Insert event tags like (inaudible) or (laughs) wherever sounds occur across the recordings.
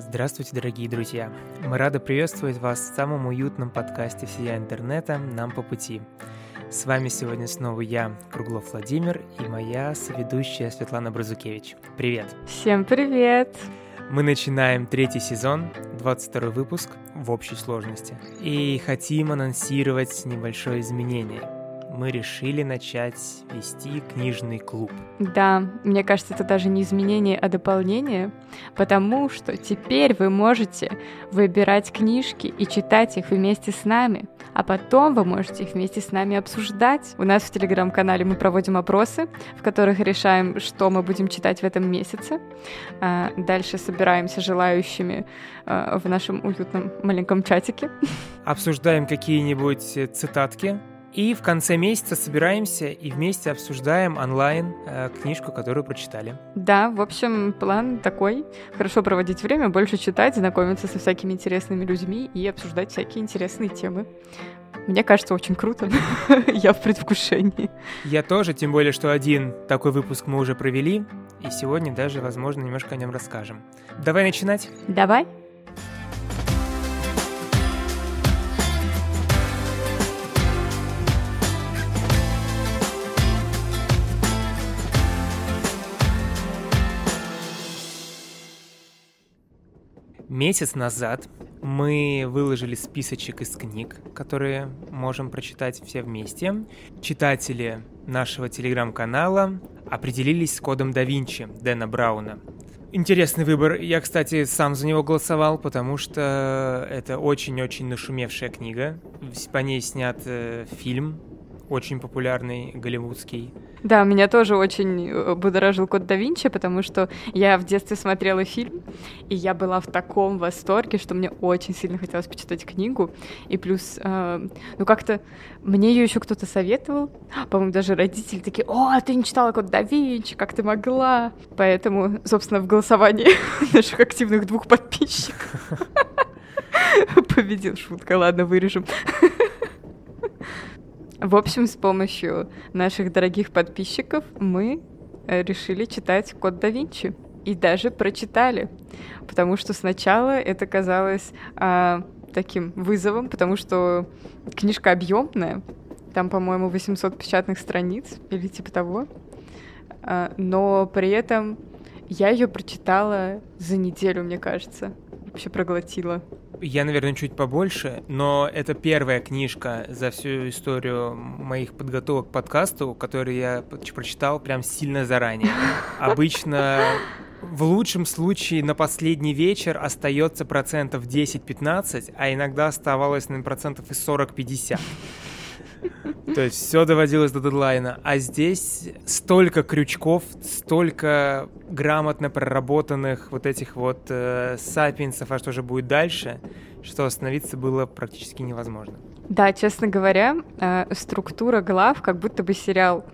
Здравствуйте, дорогие друзья! Мы рады приветствовать вас в самом уютном подкасте всея интернета «Нам по пути». С вами сегодня снова я, Круглов Владимир, и моя соведущая Светлана Бразукевич. Привет! Всем привет! Мы начинаем третий сезон, 22 выпуск в общей сложности, и хотим анонсировать небольшое изменение – мы решили начать вести книжный клуб. Да, мне кажется, это даже не изменение, а дополнение, потому что теперь вы можете выбирать книжки и читать их вместе с нами, а потом вы можете их вместе с нами обсуждать. У нас в телеграм-канале мы проводим опросы, в которых решаем, что мы будем читать в этом месяце. А, дальше собираемся желающими а, в нашем уютном маленьком чатике. Обсуждаем какие-нибудь цитатки и в конце месяца собираемся и вместе обсуждаем онлайн э, книжку, которую прочитали. Да, в общем, план такой. Хорошо проводить время, больше читать, знакомиться со всякими интересными людьми и обсуждать всякие интересные темы. Мне кажется, очень круто. (laughs) Я в предвкушении. Я тоже, тем более, что один такой выпуск мы уже провели, и сегодня даже, возможно, немножко о нем расскажем. Давай начинать? Давай. Месяц назад мы выложили списочек из книг, которые можем прочитать все вместе. Читатели нашего телеграм-канала определились с кодом да Винчи Дэна Брауна. Интересный выбор. Я, кстати, сам за него голосовал, потому что это очень-очень нашумевшая книга. По ней снят э, фильм, очень популярный, голливудский. Да, меня тоже очень э, будоражил Код да Винчи, потому что я в детстве смотрела фильм, и я была в таком восторге, что мне очень сильно хотелось почитать книгу. И плюс, э, ну как-то мне ее еще кто-то советовал. По-моему, даже родители такие, о, ты не читала Код да Винчи, как ты могла? Поэтому, собственно, в голосовании (laughs) наших активных двух подписчиков (laughs) (laughs) победил шутка. Ладно, вырежем. В общем, с помощью наших дорогих подписчиков мы э, решили читать Код да Винчи. И даже прочитали. Потому что сначала это казалось а, таким вызовом, потому что книжка объемная. Там, по-моему, 800 печатных страниц или типа того. А, но при этом я ее прочитала за неделю, мне кажется. Вообще проглотила. Я, наверное, чуть побольше, но это первая книжка за всю историю моих подготовок к подкасту, которую я прочитал прям сильно заранее. (laughs) Обычно в лучшем случае на последний вечер остается процентов 10-15, а иногда оставалось, наверное, процентов и 40-50. (laughs) То есть все доводилось до дедлайна. А здесь столько крючков, столько грамотно проработанных вот этих вот э, сапиенсов, а что же будет дальше, что остановиться было практически невозможно. Да, честно говоря, э, структура глав как будто бы сериал.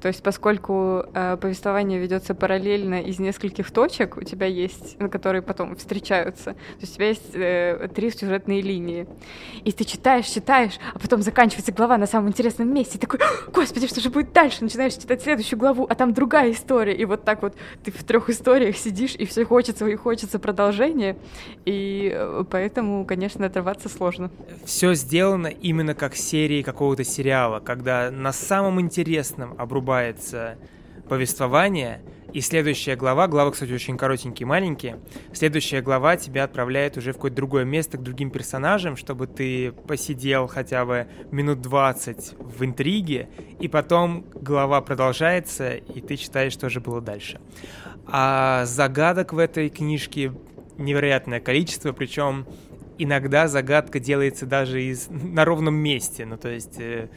То есть, поскольку э, повествование ведется параллельно из нескольких точек, у тебя есть, на которые потом встречаются, то есть у тебя есть э, три сюжетные линии. И ты читаешь, читаешь, а потом заканчивается глава на самом интересном месте. И такой, господи, что же будет дальше? Начинаешь читать следующую главу, а там другая история. И вот так вот ты в трех историях сидишь, и все хочется, и хочется продолжения. И поэтому, конечно, оторваться сложно. Все сделано именно как серии какого-то сериала, когда на самом интересном обрубается повествование, и следующая глава, глава, кстати, очень коротенькие, маленькие, следующая глава тебя отправляет уже в какое-то другое место к другим персонажам, чтобы ты посидел хотя бы минут 20 в интриге, и потом глава продолжается, и ты читаешь, что же было дальше. А загадок в этой книжке невероятное количество, причем иногда загадка делается даже из, на ровном месте, ну то есть э,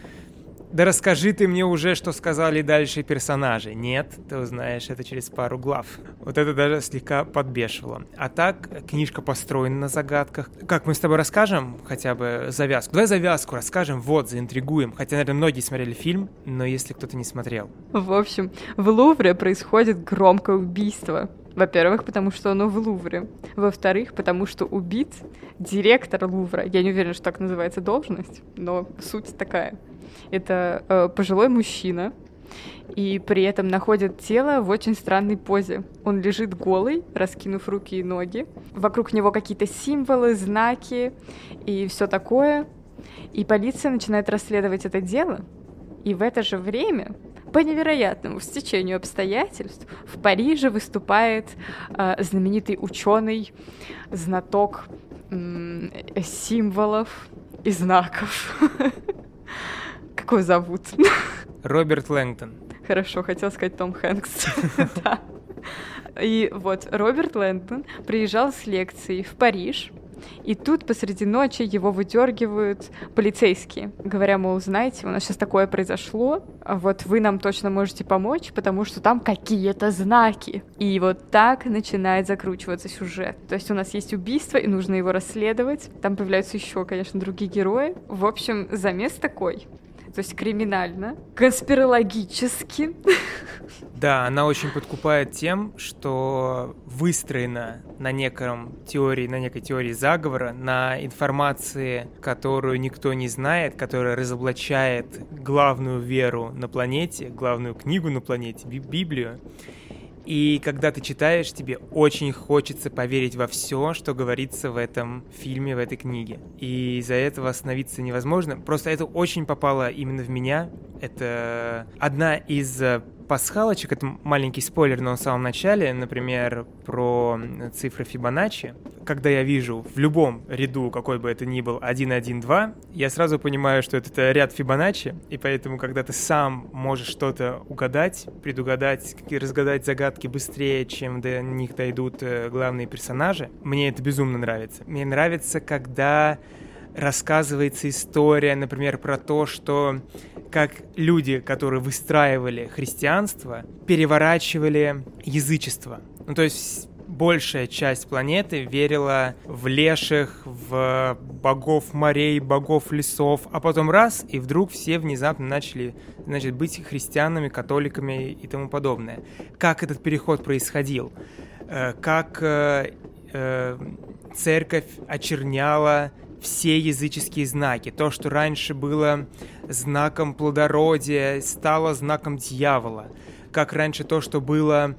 да расскажи ты мне уже, что сказали дальше персонажи. Нет, ты узнаешь это через пару глав. Вот это даже слегка подбешивало. А так, книжка построена на загадках. Как мы с тобой расскажем хотя бы завязку? Давай завязку расскажем, вот, заинтригуем. Хотя, наверное, многие смотрели фильм, но если кто-то не смотрел. В общем, в Лувре происходит громкое убийство. Во-первых, потому что оно в Лувре. Во-вторых, потому что убит директор Лувра. Я не уверена, что так называется должность, но суть такая. Это э, пожилой мужчина, и при этом находят тело в очень странной позе. Он лежит голый, раскинув руки и ноги. Вокруг него какие-то символы, знаки и все такое. И полиция начинает расследовать это дело. И в это же время по невероятному стечению обстоятельств в Париже выступает э, знаменитый ученый, знаток э, символов и знаков. (laughs) Как его зовут? Роберт Лэнгтон. Хорошо, хотел сказать Том Хэнкс. (laughs) И вот Роберт Лэнгтон приезжал с лекцией в Париж, и тут посреди ночи его выдергивают полицейские, говоря, мол, знаете, у нас сейчас такое произошло, а вот вы нам точно можете помочь, потому что там какие-то знаки. И вот так начинает закручиваться сюжет. То есть у нас есть убийство, и нужно его расследовать. Там появляются еще, конечно, другие герои. В общем, замес такой то есть криминально, конспирологически. Да, она очень подкупает тем, что выстроена на неком теории, на некой теории заговора, на информации, которую никто не знает, которая разоблачает главную веру на планете, главную книгу на планете, Библию. И когда ты читаешь, тебе очень хочется поверить во все, что говорится в этом фильме, в этой книге. И из-за этого остановиться невозможно. Просто это очень попало именно в меня. Это одна из э, пасхалочек, это маленький спойлер, но в самом начале, например, про цифры Фибоначчи, когда я вижу в любом ряду, какой бы это ни был, 1, 1, 2, я сразу понимаю, что это ряд Фибоначчи, и поэтому, когда ты сам можешь что-то угадать, предугадать, разгадать загадки быстрее, чем до них дойдут э, главные персонажи, мне это безумно нравится. Мне нравится, когда рассказывается история, например, про то, что как люди, которые выстраивали христианство, переворачивали язычество. Ну, то есть большая часть планеты верила в леших, в богов морей, богов лесов, а потом раз, и вдруг все внезапно начали значит, быть христианами, католиками и тому подобное. Как этот переход происходил? Э, как э, э, церковь очерняла все языческие знаки. То, что раньше было знаком плодородия, стало знаком дьявола. Как раньше то, что было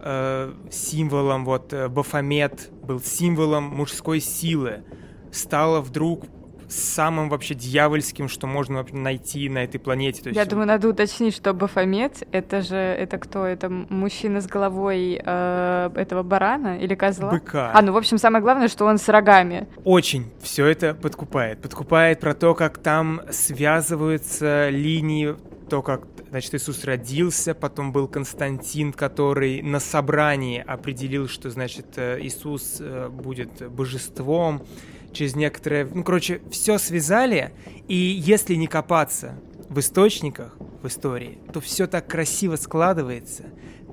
э, символом, вот э, Бафомет был символом мужской силы, стало вдруг самым вообще дьявольским, что можно найти на этой планете. То есть... Я думаю, надо уточнить, что Бафомет — это же, это кто? Это мужчина с головой э, этого барана или козла? Быка. А, ну, в общем, самое главное, что он с рогами. Очень все это подкупает. Подкупает про то, как там связываются линии то, как, значит, Иисус родился, потом был Константин, который на собрании определил, что, значит, э, Иисус э, будет божеством, через некоторое... Ну, короче, все связали, и если не копаться в источниках, в истории, то все так красиво складывается.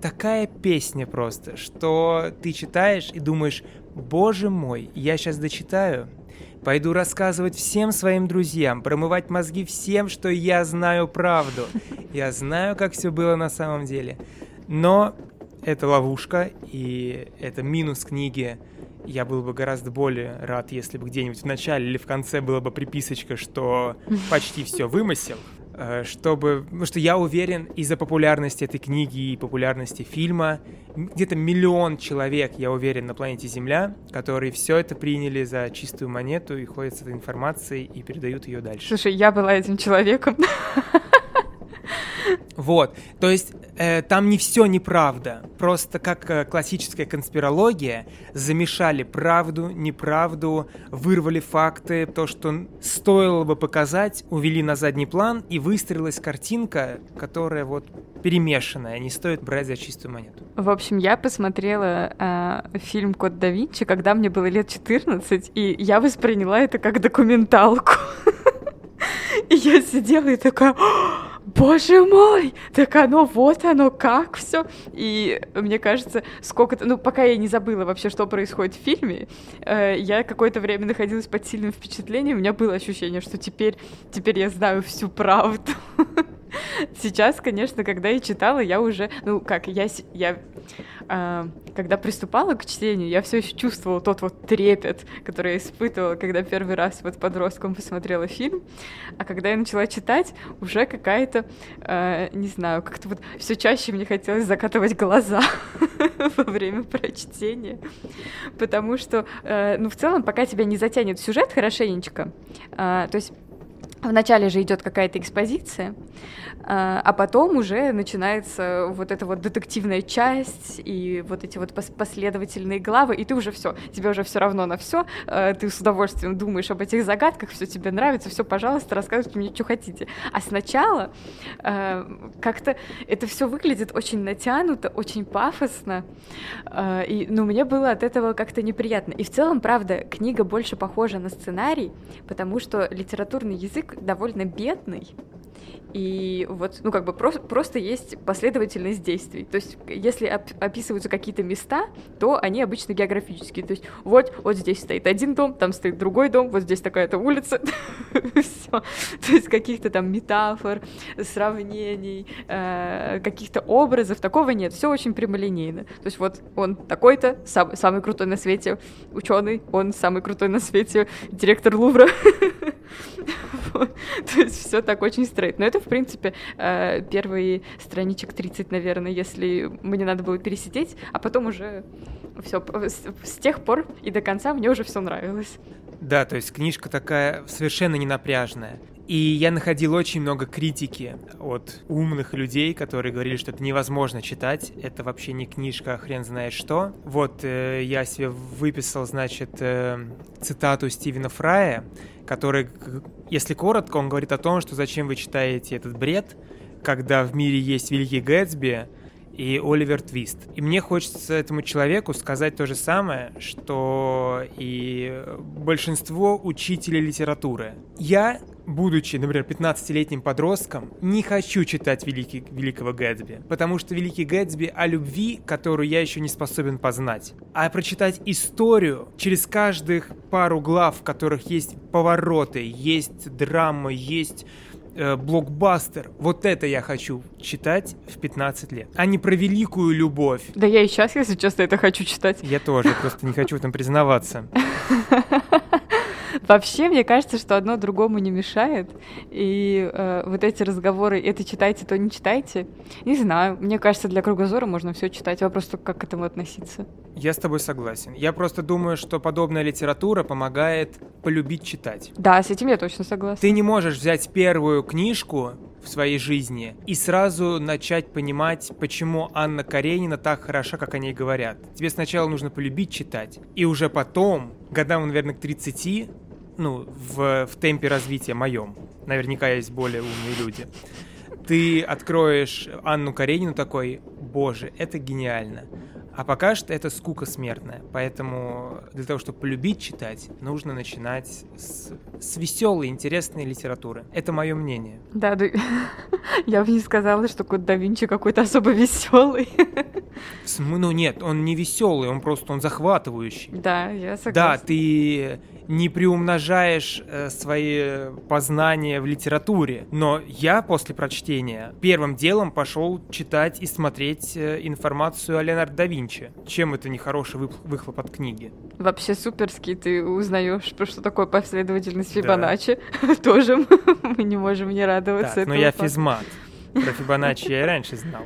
Такая песня просто, что ты читаешь и думаешь, боже мой, я сейчас дочитаю, пойду рассказывать всем своим друзьям, промывать мозги всем, что я знаю правду. Я знаю, как все было на самом деле. Но это ловушка, и это минус книги я был бы гораздо более рад, если бы где-нибудь в начале или в конце была бы приписочка, что (laughs) почти все вымысел, э, чтобы... Потому что я уверен, из-за популярности этой книги и популярности фильма, где-то миллион человек, я уверен, на планете Земля, которые все это приняли за чистую монету и ходят с этой информацией и передают ее дальше. Слушай, я была этим человеком. (laughs) Вот, то есть э, там не все неправда, просто как э, классическая конспирология замешали правду, неправду, вырвали факты, то, что стоило бы показать, увели на задний план и выстроилась картинка, которая вот перемешанная, не стоит брать за чистую монету. В общем, я посмотрела э, фильм «Код да Винчи», когда мне было лет 14, и я восприняла это как документалку. (laughs) И я сидела и такая, боже мой, так оно, вот оно, как все. И мне кажется, сколько-то, ну, пока я не забыла вообще, что происходит в фильме, э, я какое-то время находилась под сильным впечатлением, у меня было ощущение, что теперь, теперь я знаю всю правду. (laughs) Сейчас, конечно, когда я читала, я уже, ну как, я, я э, когда приступала к чтению, я все еще чувствовала тот вот трепет, который я испытывала, когда первый раз вот подростком посмотрела фильм, а когда я начала читать, уже какая-то, э, не знаю, как-то вот все чаще мне хотелось закатывать глаза (laughs) во время прочтения, потому что, э, ну в целом, пока тебя не затянет сюжет хорошенечко, э, то есть Вначале же идет какая-то экспозиция, а, а потом уже начинается вот эта вот детективная часть и вот эти вот последовательные главы, и ты уже все, тебе уже все равно на все, а, ты с удовольствием думаешь об этих загадках, все тебе нравится, все, пожалуйста, рассказывайте мне, что хотите. А сначала а, как-то это все выглядит очень натянуто, очень пафосно, и, ну, мне было от этого как-то неприятно. И в целом, правда, книга больше похожа на сценарий, потому что литературный язык довольно бедный, и вот, ну, как бы просто, просто есть последовательность действий. То есть, если оп- описываются какие-то места, то они обычно географические. То есть, вот, вот здесь стоит один дом, там стоит другой дом, вот здесь такая-то улица. (laughs) Все. То есть, каких-то там метафор, сравнений, э, каких-то образов, такого нет. Все очень прямолинейно. То есть, вот он такой-то, самый крутой на свете ученый, он самый крутой на свете директор Лувра. (laughs) (laughs) То есть все так очень стрейт. Но это, в принципе, э, первые страничек 30, наверное, если мне надо было пересидеть, а потом уже все. С тех пор и до конца мне уже все нравилось. Да, то есть книжка такая совершенно не напряжная. И я находил очень много критики от умных людей, которые говорили, что это невозможно читать, это вообще не книжка, а хрен знает что. Вот э, я себе выписал, значит, э, цитату Стивена Фрая, который, если коротко, он говорит о том, что зачем вы читаете этот бред, когда в мире есть Великий Гэтсби, и Оливер Твист. И мне хочется этому человеку сказать то же самое, что и большинство учителей литературы. Я, будучи, например, 15-летним подростком, не хочу читать Великий, Великого Гэтсби, потому что Великий Гэтсби о любви, которую я еще не способен познать. А прочитать историю через каждых пару глав, в которых есть повороты, есть драма, есть э, блокбастер. Вот это я хочу читать в 15 лет, а не про великую любовь. Да я и сейчас, если честно, это хочу читать. Я тоже, просто не хочу в этом признаваться. (laughs) Вообще, мне кажется, что одно другому не мешает. И э, вот эти разговоры, это читайте, то не читайте. Не знаю, мне кажется, для кругозора можно все читать. Вопрос только, как к этому относиться. Я с тобой согласен. Я просто думаю, что подобная литература помогает полюбить читать. Да, с этим я точно согласна. Ты не можешь взять первую книжку в своей жизни и сразу начать понимать, почему Анна Каренина так хороша, как о ней говорят. Тебе сначала нужно полюбить читать, и уже потом, годам, наверное, к 30, ну, в, в темпе развития моем, наверняка есть более умные люди, ты откроешь Анну Каренину такой, боже, это гениально. А пока что это скука смертная. Поэтому для того, чтобы полюбить читать, нужно начинать с, с веселой, интересной литературы. Это мое мнение. Да, да. (laughs) Я бы не сказала, что Код да Винчи какой-то особо веселый. Ну нет, он не веселый, он просто он захватывающий. Да, я согласна. Да, ты не приумножаешь э, свои познания в литературе. Но я после прочтения первым делом пошел читать и смотреть э, информацию о Леонардо да Винчи. Чем это не хороший выхлоп от книги? Вообще суперский, ты узнаешь, что такое последовательность Фибоначчи. Да. (laughs) Тоже мы не можем не радоваться. Так, но я физмат. Про Фибоначчи я и раньше знал.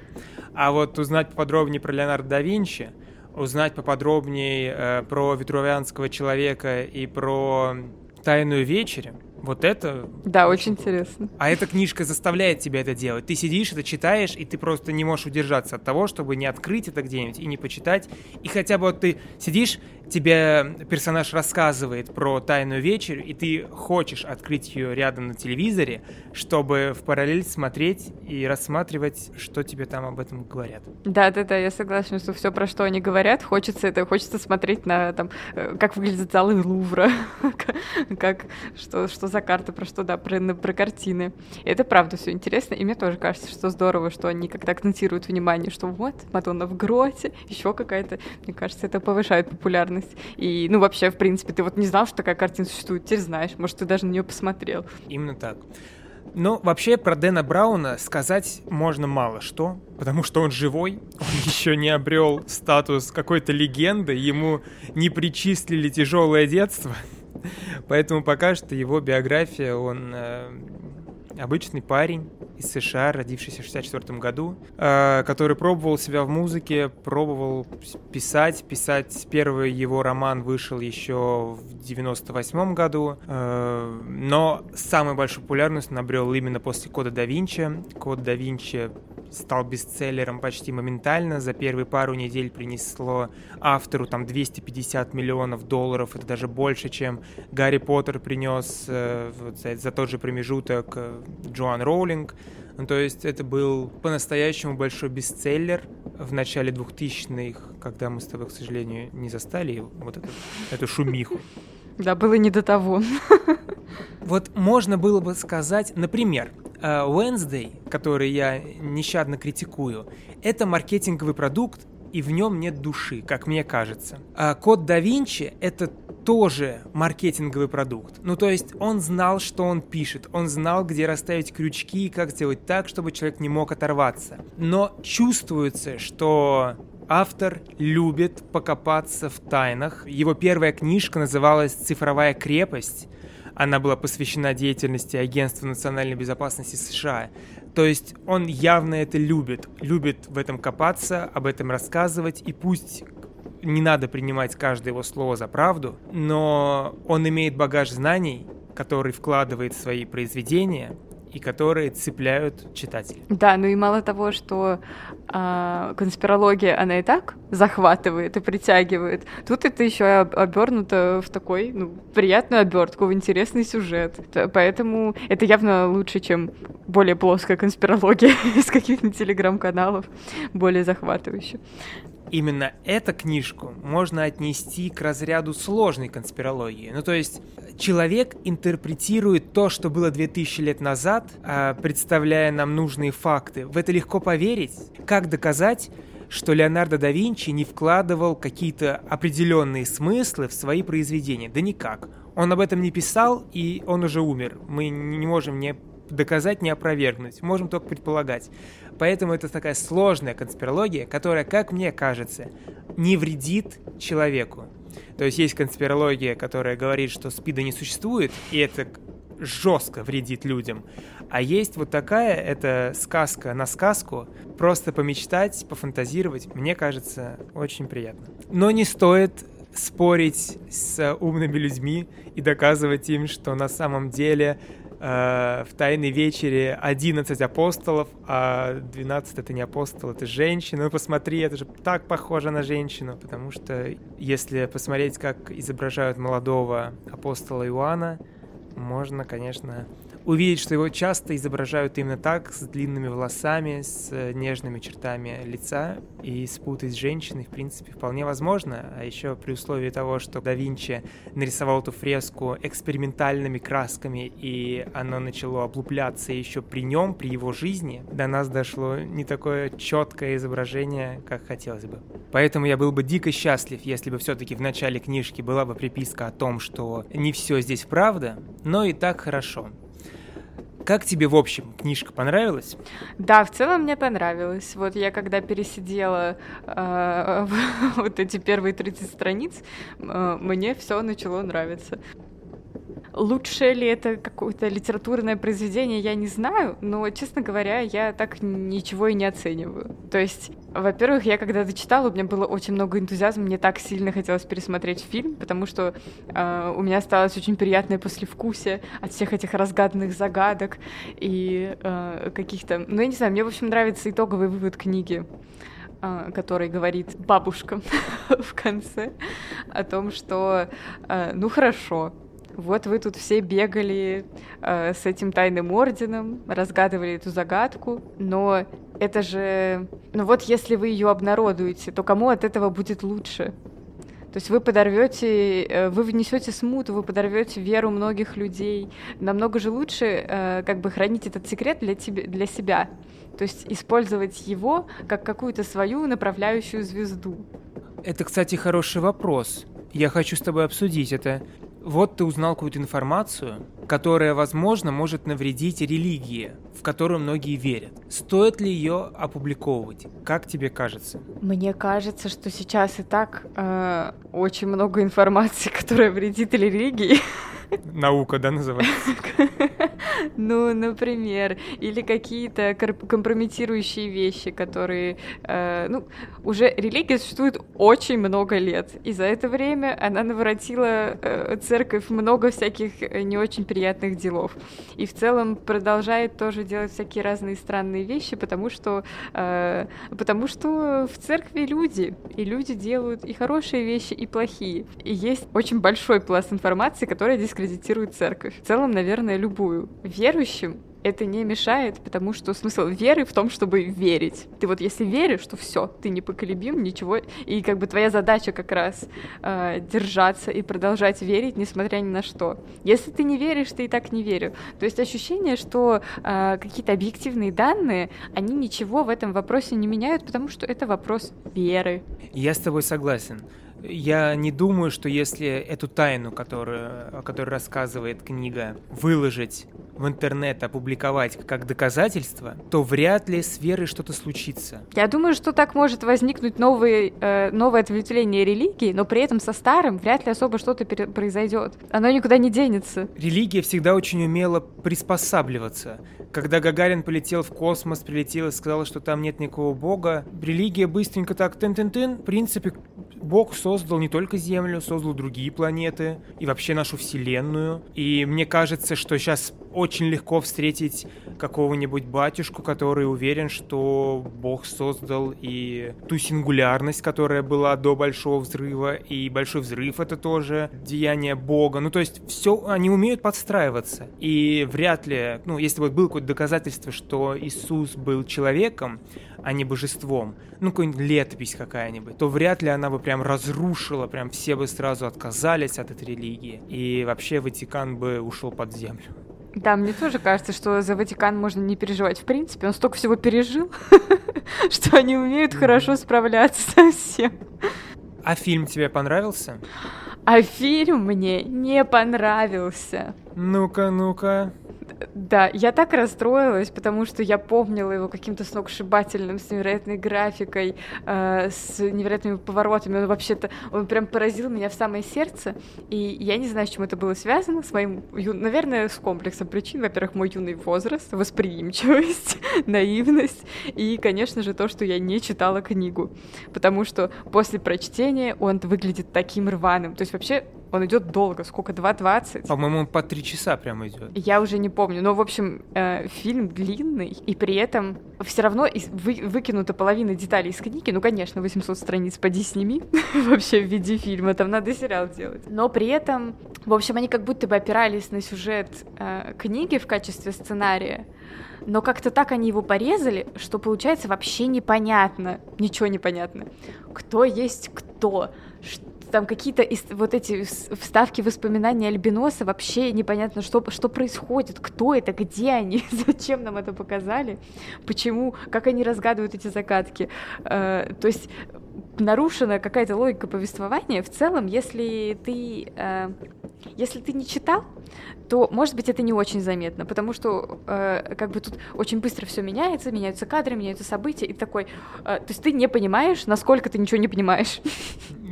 А вот узнать поподробнее про Леонардо да Винчи, узнать поподробнее э, про Витрувианского человека и про Тайную вечерю, вот это... Да, очень интересно. А эта книжка заставляет тебя это делать. Ты сидишь, это читаешь, и ты просто не можешь удержаться от того, чтобы не открыть это где-нибудь и не почитать. И хотя бы вот ты сидишь, тебе персонаж рассказывает про тайную вечерю, и ты хочешь открыть ее рядом на телевизоре, чтобы в параллель смотреть и рассматривать, что тебе там об этом говорят. Да, да, да, я согласна, что все, про что они говорят, хочется это, хочется смотреть на там, э, как выглядят залы Лувра, (laughs) как что, что за карты, про что, да, про, про картины. И это правда все интересно, и мне тоже кажется, что здорово, что они как-то акцентируют внимание, что вот, Мадонна в гроте, еще какая-то, мне кажется, это повышает популярность. И, ну, вообще, в принципе, ты вот не знал, что такая картина существует, теперь знаешь. Может, ты даже на нее посмотрел. Именно так. Но вообще про Дэна Брауна сказать можно мало что, потому что он живой, он (laughs) еще не обрел статус какой-то легенды, ему не причислили тяжелое детство, поэтому пока что его биография, он э, обычный парень из США, родившийся в 64 году, э, который пробовал себя в музыке, пробовал писать. Писать первый его роман вышел еще в 98 году, э, но самую большую популярность он обрел именно после Кода да Винчи. Код да Винчи стал бестселлером почти моментально. За первые пару недель принесло автору там 250 миллионов долларов. Это даже больше, чем Гарри Поттер принес э, вот за, за тот же промежуток э, Джоан Роулинг. Ну, то есть это был по-настоящему большой бестселлер в начале 2000-х, когда мы с тобой, к сожалению, не застали вот эту, эту шумиху. Да, было не до того. Вот можно было бы сказать, например, э, Wednesday, который я нещадно критикую, это маркетинговый продукт, и в нем нет души, как мне кажется. А код да Винчи — это тоже маркетинговый продукт. Ну, то есть он знал, что он пишет, он знал, где расставить крючки и как сделать так, чтобы человек не мог оторваться. Но чувствуется, что автор любит покопаться в тайнах. Его первая книжка называлась «Цифровая крепость», она была посвящена деятельности Агентства национальной безопасности США. То есть он явно это любит, любит в этом копаться, об этом рассказывать, и пусть не надо принимать каждое его слово за правду, но он имеет багаж знаний, который вкладывает в свои произведения, и которые цепляют читателей. Да, ну и мало того, что а, конспирология, она и так захватывает и притягивает, тут это еще обернуто в такой, ну, приятную обертку, в интересный сюжет. Поэтому это явно лучше, чем более плоская конспирология (laughs) из каких-нибудь телеграм-каналов, более захватывающая. Именно эту книжку можно отнести к разряду сложной конспирологии. Ну, то есть человек интерпретирует то, что было 2000 лет назад, а, представляя нам нужные факты. В это легко поверить. Как доказать, что Леонардо да Винчи не вкладывал какие-то определенные смыслы в свои произведения? Да никак. Он об этом не писал, и он уже умер. Мы не можем не доказать, не опровергнуть. Можем только предполагать. Поэтому это такая сложная конспирология, которая, как мне кажется, не вредит человеку. То есть есть конспирология, которая говорит, что СПИДа не существует, и это жестко вредит людям. А есть вот такая, это сказка на сказку, просто помечтать, пофантазировать, мне кажется, очень приятно. Но не стоит спорить с умными людьми и доказывать им, что на самом деле в Тайной вечере 11 апостолов, а 12 это не апостол, это женщина. Ну посмотри, это же так похоже на женщину, потому что если посмотреть, как изображают молодого апостола Иоанна, можно, конечно, увидеть, что его часто изображают именно так, с длинными волосами, с э, нежными чертами лица, и спутать с женщиной, в принципе, вполне возможно. А еще при условии того, что да Винчи нарисовал эту фреску экспериментальными красками, и оно начало облупляться еще при нем, при его жизни, до нас дошло не такое четкое изображение, как хотелось бы. Поэтому я был бы дико счастлив, если бы все-таки в начале книжки была бы приписка о том, что не все здесь правда, но и так хорошо. Как тебе, в общем, книжка понравилась? Да, в целом мне понравилось. Вот я когда пересидела э, (laughs) вот эти первые 30 страниц, э, мне все начало нравиться. Лучше ли это какое-то литературное произведение, я не знаю, но, честно говоря, я так ничего и не оцениваю. То есть, во-первых, я когда дочитала, у меня было очень много энтузиазма, мне так сильно хотелось пересмотреть фильм, потому что э, у меня осталось очень приятное послевкусие от всех этих разгаданных загадок и э, каких-то... Ну, я не знаю, мне, в общем, нравится итоговый вывод книги который говорит бабушка (laughs) в конце о том, что ну хорошо, вот вы тут все бегали э, с этим тайным орденом, разгадывали эту загадку, но это же... Ну вот если вы ее обнародуете, то кому от этого будет лучше? То есть вы подорвете, э, вы внесете смуту, вы подорвете веру многих людей. Намного же лучше э, как бы хранить этот секрет для, тебе, для себя. То есть использовать его как какую-то свою направляющую звезду. Это, кстати, хороший вопрос. Я хочу с тобой обсудить это. Вот ты узнал какую-то информацию, которая, возможно, может навредить религии, в которую многие верят. Стоит ли ее опубликовывать? Как тебе кажется? Мне кажется, что сейчас и так э, очень много информации, (laughs) которая вредит религии. Наука, да, называется? (laughs) Ну, например, или какие-то компрометирующие вещи, которые... Э, ну, уже религия существует очень много лет, и за это время она наворотила э, церковь много всяких э, не очень приятных делов. И в целом продолжает тоже делать всякие разные странные вещи, потому что, э, потому что в церкви люди, и люди делают и хорошие вещи, и плохие. И есть очень большой пласт информации, которая дискредитирует церковь. В целом, наверное, любую. Верующим это не мешает, потому что смысл веры в том, чтобы верить. Ты вот если веришь, что все, ты непоколебим, ничего, и как бы твоя задача как раз э, держаться и продолжать верить, несмотря ни на что. Если ты не веришь, ты и так не верю. То есть ощущение, что э, какие-то объективные данные, они ничего в этом вопросе не меняют, потому что это вопрос веры. Я с тобой согласен. Я не думаю, что если эту тайну, которую, о которой рассказывает книга, выложить в интернет, опубликовать как доказательство, то вряд ли с верой что-то случится. Я думаю, что так может возникнуть новый, э, новое ответвление религии, но при этом со старым вряд ли особо что-то произойдет. Оно никуда не денется. Религия всегда очень умела приспосабливаться. Когда Гагарин полетел в космос, прилетел и сказал, что там нет никакого бога, религия быстренько так тын-тын-тын, в принципе, Бог создал не только Землю, создал другие планеты и вообще нашу Вселенную. И мне кажется, что сейчас очень легко встретить какого-нибудь батюшку, который уверен, что Бог создал и ту сингулярность, которая была до Большого Взрыва, и Большой Взрыв — это тоже деяние Бога. Ну, то есть все, они умеют подстраиваться. И вряд ли, ну, если вот было какое-то доказательство, что Иисус был человеком, а не божеством, ну, какая-нибудь летопись какая-нибудь, то вряд ли она бы прям разрушила, прям все бы сразу отказались от этой религии, и вообще Ватикан бы ушел под землю. Да, мне тоже кажется, что за Ватикан можно не переживать. В принципе, он столько всего пережил, (laughs) что они умеют хорошо справляться (laughs) со всем. А фильм тебе понравился? А фильм мне не понравился. Ну-ка, ну-ка. Да, я так расстроилась, потому что я помнила его каким-то сногсшибательным, с невероятной графикой, э, с невероятными поворотами. Он вообще-то, он прям поразил меня в самое сердце. И я не знаю, с чем это было связано, с моим, ю... наверное, с комплексом причин. Во-первых, мой юный возраст, восприимчивость, (laughs) наивность и, конечно же, то, что я не читала книгу. Потому что после прочтения он выглядит таким рваным. То есть вообще он идет долго, сколько, 2.20? По-моему, по три часа прямо идет. Я уже не помню, но, в общем, э, фильм длинный, и при этом все равно из, вы, выкинута половина деталей из книги. Ну, конечно, 800 страниц поди сними (laughs) вообще в виде фильма, там надо сериал делать. Но при этом, в общем, они как будто бы опирались на сюжет э, книги в качестве сценария, но как-то так они его порезали, что получается вообще непонятно, ничего непонятно. Кто есть кто, там какие-то вот эти вставки воспоминаний Альбиноса, вообще непонятно, что, что происходит, кто это, где они, (laughs) зачем нам это показали, почему, как они разгадывают эти загадки. Э, то есть нарушена какая-то логика повествования. В целом, если ты, э, если ты не читал, то, может быть, это не очень заметно, потому что э, как бы тут очень быстро все меняется, меняются кадры, меняются события, и такой, э, то есть ты не понимаешь, насколько ты ничего не понимаешь.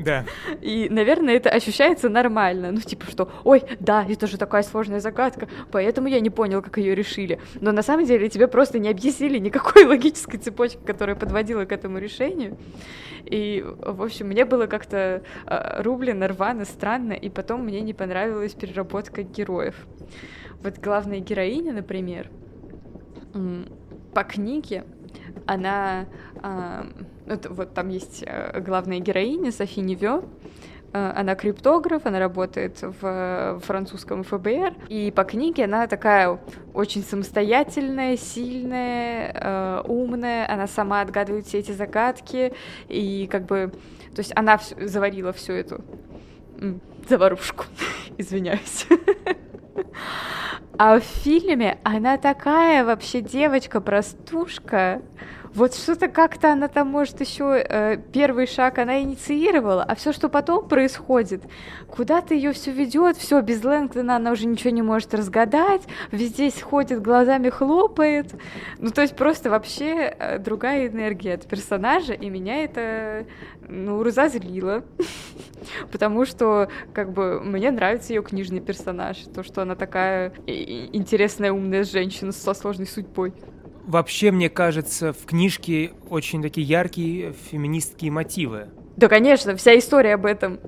Да. И, наверное, это ощущается нормально. Ну, типа, что, ой, да, это же такая сложная загадка, поэтому я не понял, как ее решили. Но на самом деле тебе просто не объяснили никакой (laughs) логической цепочки, которая подводила к этому решению. И, в общем, мне было как-то э, рублено, рвано, странно, и потом мне не понравилась переработка героев. Вот главная героиня, например, по книге, она... Э, вот, вот там есть э, главная героиня Софи Невё, э, она криптограф, она работает в французском ФБР, и по книге она такая очень самостоятельная, сильная, э, умная, она сама отгадывает все эти загадки, и как бы, то есть она заварила всю эту заварушку, (laughs) извиняюсь. (laughs) А в фильме она такая вообще девочка-простушка, вот что-то как-то она там, может, еще э, первый шаг она инициировала, а все, что потом происходит, куда-то ее все ведет, все, без Лэнгдона она уже ничего не может разгадать, везде ходит, глазами хлопает. Ну, то есть просто вообще э, другая энергия от персонажа, и меня это, ну, разозлило. (laughs) Потому что, как бы, мне нравится ее книжный персонаж, то, что она такая интересная, умная женщина со сложной судьбой. Вообще, мне кажется, в книжке очень такие яркие феминистские мотивы. Да, конечно, вся история об этом.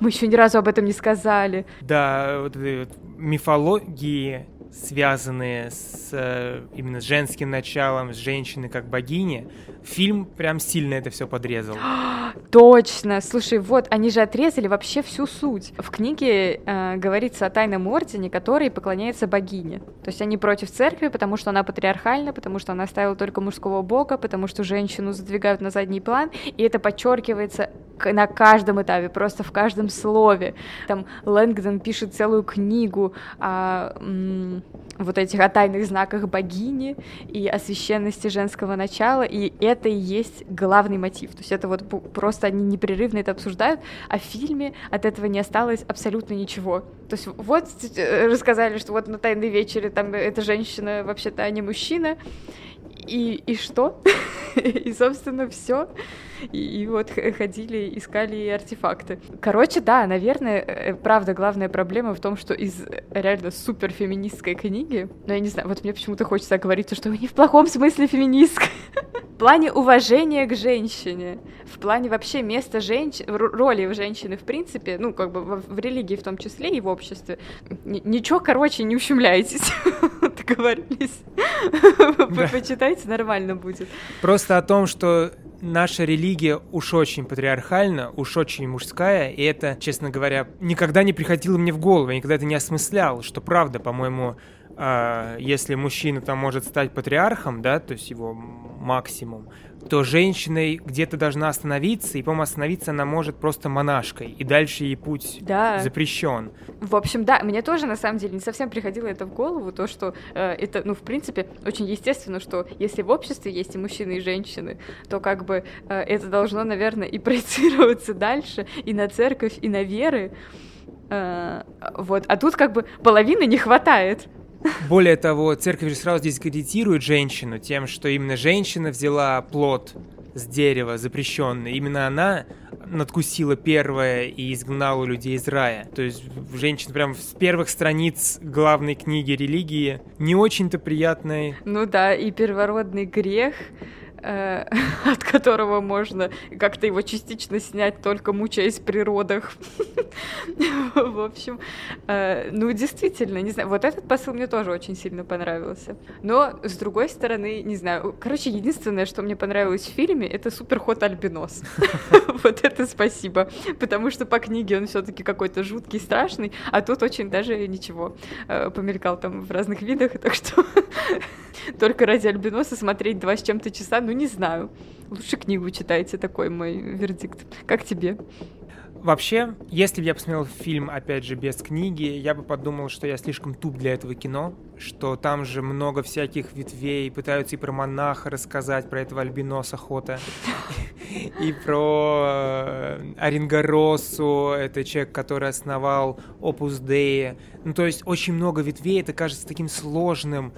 Мы еще ни разу об этом не сказали. Да, вот, вот мифологии связанные с э, именно женским началом, с женщиной как богини, фильм прям сильно это все подрезал. (gasps) Точно! Слушай, вот, они же отрезали вообще всю суть. В книге э, говорится о тайном ордене, который поклоняется богине. То есть они против церкви, потому что она патриархальна, потому что она оставила только мужского бога, потому что женщину задвигают на задний план, и это подчеркивается на каждом этапе, просто в каждом слове. Там Лэнгдон пишет целую книгу о м, вот этих о тайных знаках богини и о священности женского начала, и это и есть главный мотив. То есть это вот просто они непрерывно это обсуждают, а в фильме от этого не осталось абсолютно ничего. То есть вот э, рассказали, что вот на тайной вечере там эта женщина вообще-то а не мужчина, и, и что? (laughs) и, собственно, все. И, и вот ходили, искали артефакты. Короче, да, наверное, э, правда, главная проблема в том, что из реально супер феминистской книги, ну, я не знаю, вот мне почему-то хочется говорить, что не в плохом смысле феминистка. в плане уважения к женщине, в плане вообще места женщин, роли в женщины в принципе, ну, как бы в, в религии в том числе и в обществе. Н- ничего, короче, не ущемляйтесь. (laughs) Договорились. (laughs) Вы почитайте, нормально будет. Просто о том, что наша религия уж очень патриархальна, уж очень мужская, и это, честно говоря, никогда не приходило мне в голову, я никогда это не осмыслял, что правда, по-моему, э, если мужчина там может стать патриархом, да, то есть его максимум, то женщина где-то должна остановиться, и, по-моему, остановиться она может просто монашкой, и дальше ей путь да. запрещен. В общем, да, мне тоже, на самом деле, не совсем приходило это в голову, то, что э, это, ну, в принципе, очень естественно, что если в обществе есть и мужчины, и женщины, то как бы э, это должно, наверное, и проецироваться дальше, и на церковь, и на веры, э, вот, а тут как бы половины не хватает. Более того, церковь сразу дискредитирует женщину тем, что именно женщина взяла плод с дерева запрещенный. Именно она надкусила первое и изгнала людей из рая. То есть женщина прям с первых страниц главной книги религии не очень-то приятной. Ну да, и первородный грех Э, (laughs) от которого можно как-то его частично снять, только мучаясь природах. (laughs) В общем, э, ну, действительно, не знаю, вот этот посыл мне тоже очень сильно понравился. Но, с другой стороны, не знаю, короче, единственное, что мне понравилось в фильме, это суперход Альбинос. (laughs) Вот это спасибо, потому что по книге он все таки какой-то жуткий, страшный, а тут очень даже ничего. Э, помелькал там в разных видах, так что только ради Альбиноса смотреть два с чем-то часа, ну не знаю. Лучше книгу читайте, такой мой вердикт. Как тебе? Вообще, если бы я посмотрел фильм, опять же, без книги, я бы подумал, что я слишком туп для этого кино, что там же много всяких ветвей, пытаются и про монаха рассказать, про этого альбиноса Хота, (laughs) и про э, Оренгоросу, это человек, который основал Opus Dei. Ну, то есть очень много ветвей, это кажется таким сложным,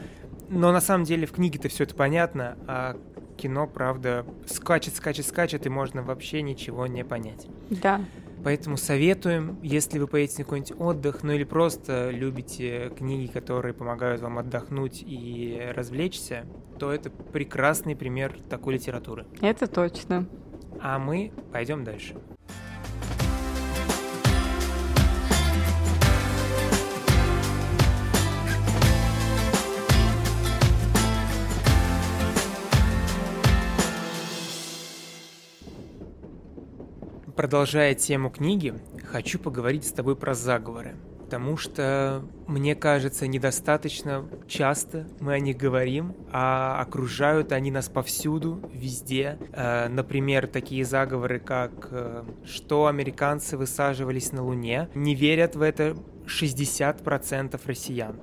но на самом деле в книге-то все это понятно, а кино, правда, скачет, скачет, скачет, и можно вообще ничего не понять. Да. Поэтому советуем, если вы поедете на какой-нибудь отдых, ну или просто любите книги, которые помогают вам отдохнуть и развлечься, то это прекрасный пример такой литературы. Это точно. А мы пойдем дальше. Продолжая тему книги, хочу поговорить с тобой про заговоры, потому что, мне кажется, недостаточно часто мы о них говорим, а окружают они нас повсюду, везде. Э, например, такие заговоры, как э, что американцы высаживались на Луне, не верят в это 60% россиян.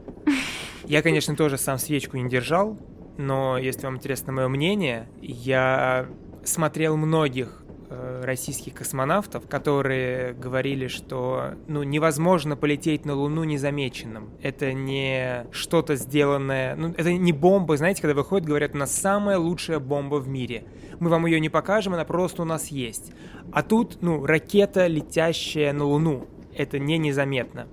Я, конечно, тоже сам свечку не держал, но если вам интересно мое мнение, я смотрел многих российских космонавтов, которые говорили, что ну, невозможно полететь на Луну незамеченным. Это не что-то сделанное... Ну, это не бомба, знаете, когда выходят, говорят, у нас самая лучшая бомба в мире. Мы вам ее не покажем, она просто у нас есть. А тут, ну, ракета, летящая на Луну. Это не незаметно.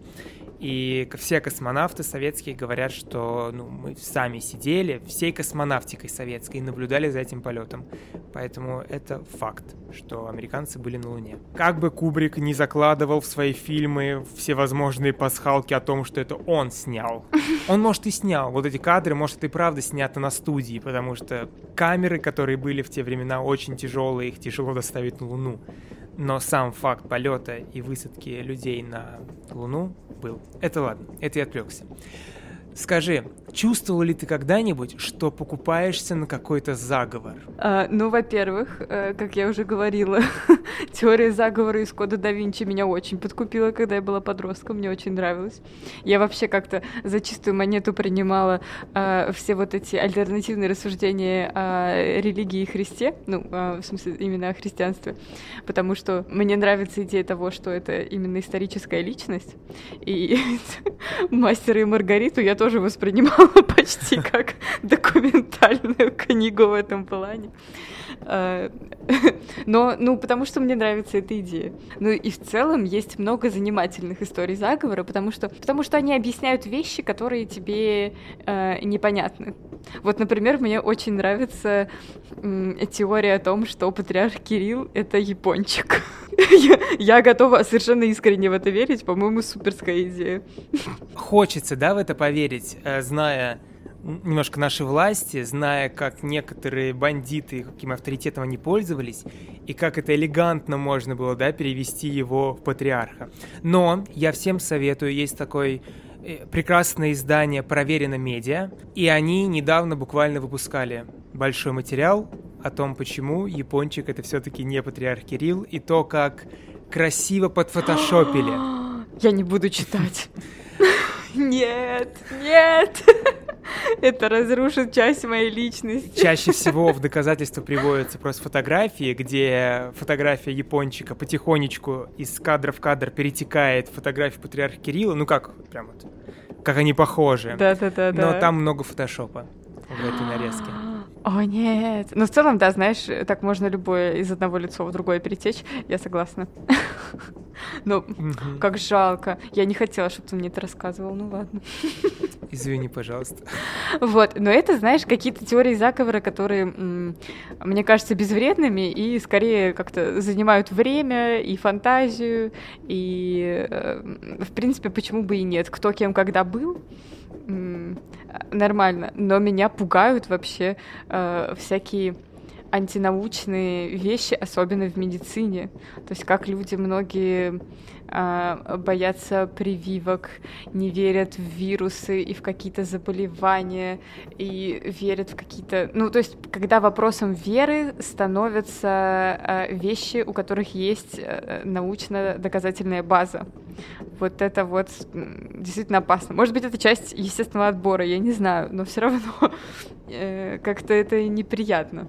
И все космонавты советские говорят, что ну, мы сами сидели всей космонавтикой советской и наблюдали за этим полетом. Поэтому это факт, что американцы были на Луне. Как бы Кубрик не закладывал в свои фильмы всевозможные пасхалки о том, что это он снял. (laughs) Он, может, и снял. Вот эти кадры, может, и правда снято на студии, потому что камеры, которые были в те времена, очень тяжелые, их тяжело доставить на Луну. Но сам факт полета и высадки людей на Луну был. Это ладно, это я отвлекся. Скажи, чувствовал ли ты когда-нибудь, что покупаешься на какой-то заговор? А, ну, во-первых, э, как я уже говорила, (laughs) теория заговора из кода да Винчи меня очень подкупила, когда я была подростком, мне очень нравилось. Я вообще как-то за чистую монету принимала э, все вот эти альтернативные рассуждения о религии и Христе, ну, э, в смысле, именно о христианстве, потому что мне нравится идея того, что это именно историческая личность, и (laughs) мастера и Маргариту я тоже воспринимала (laughs) почти как документальную книгу в этом плане. А, (laughs) но, ну, потому что мне нравится эта идея. Ну и в целом есть много занимательных историй заговора, потому что, потому что они объясняют вещи, которые тебе э, непонятны. Вот, например, мне очень нравится м, теория о том, что патриарх Кирилл — это япончик. (laughs) я, я готова совершенно искренне в это верить, по-моему, суперская идея. Хочется, да, в это поверить, э, зная немножко наши власти, зная, как некоторые бандиты, каким авторитетом они пользовались, и как это элегантно можно было, да, перевести его в патриарха. Но я всем советую, есть такой э, прекрасное издание «Проверено медиа», и они недавно буквально выпускали большой материал о том, почему япончик это все-таки не патриарх Кирилл, и то, как красиво подфотошопили. (gasps) Я не буду читать. (laughs) Нет, нет. (laughs) Это разрушит часть моей личности. Чаще всего в доказательство приводятся просто фотографии, где фотография япончика потихонечку из кадра в кадр перетекает фотографию патриарха Кирилла. Ну как, прям вот, как они похожи. Да-да-да. Но там много фотошопа в этой нарезке. О, нет. Ну, в целом, да, знаешь, так можно любое из одного лица в другое перетечь. Я согласна. (laughs) Ну, как жалко. Я не хотела, чтобы ты мне это рассказывал. Ну, ладно. (laughs) Извини, пожалуйста. Вот, но это, знаешь, какие-то теории заговора, которые, мне кажется, безвредными и скорее как-то занимают время и фантазию, и, э, в принципе, почему бы и нет. Кто кем когда был, нормально, но меня пугают вообще э, всякие антинаучные вещи, особенно в медицине. То есть как люди многие э, боятся прививок, не верят в вирусы и в какие-то заболевания, и верят в какие-то... Ну, то есть когда вопросом веры становятся э, вещи, у которых есть э, научно-доказательная база. Вот это вот действительно опасно. Может быть, это часть естественного отбора, я не знаю, но все равно (laughs) э, как-то это неприятно.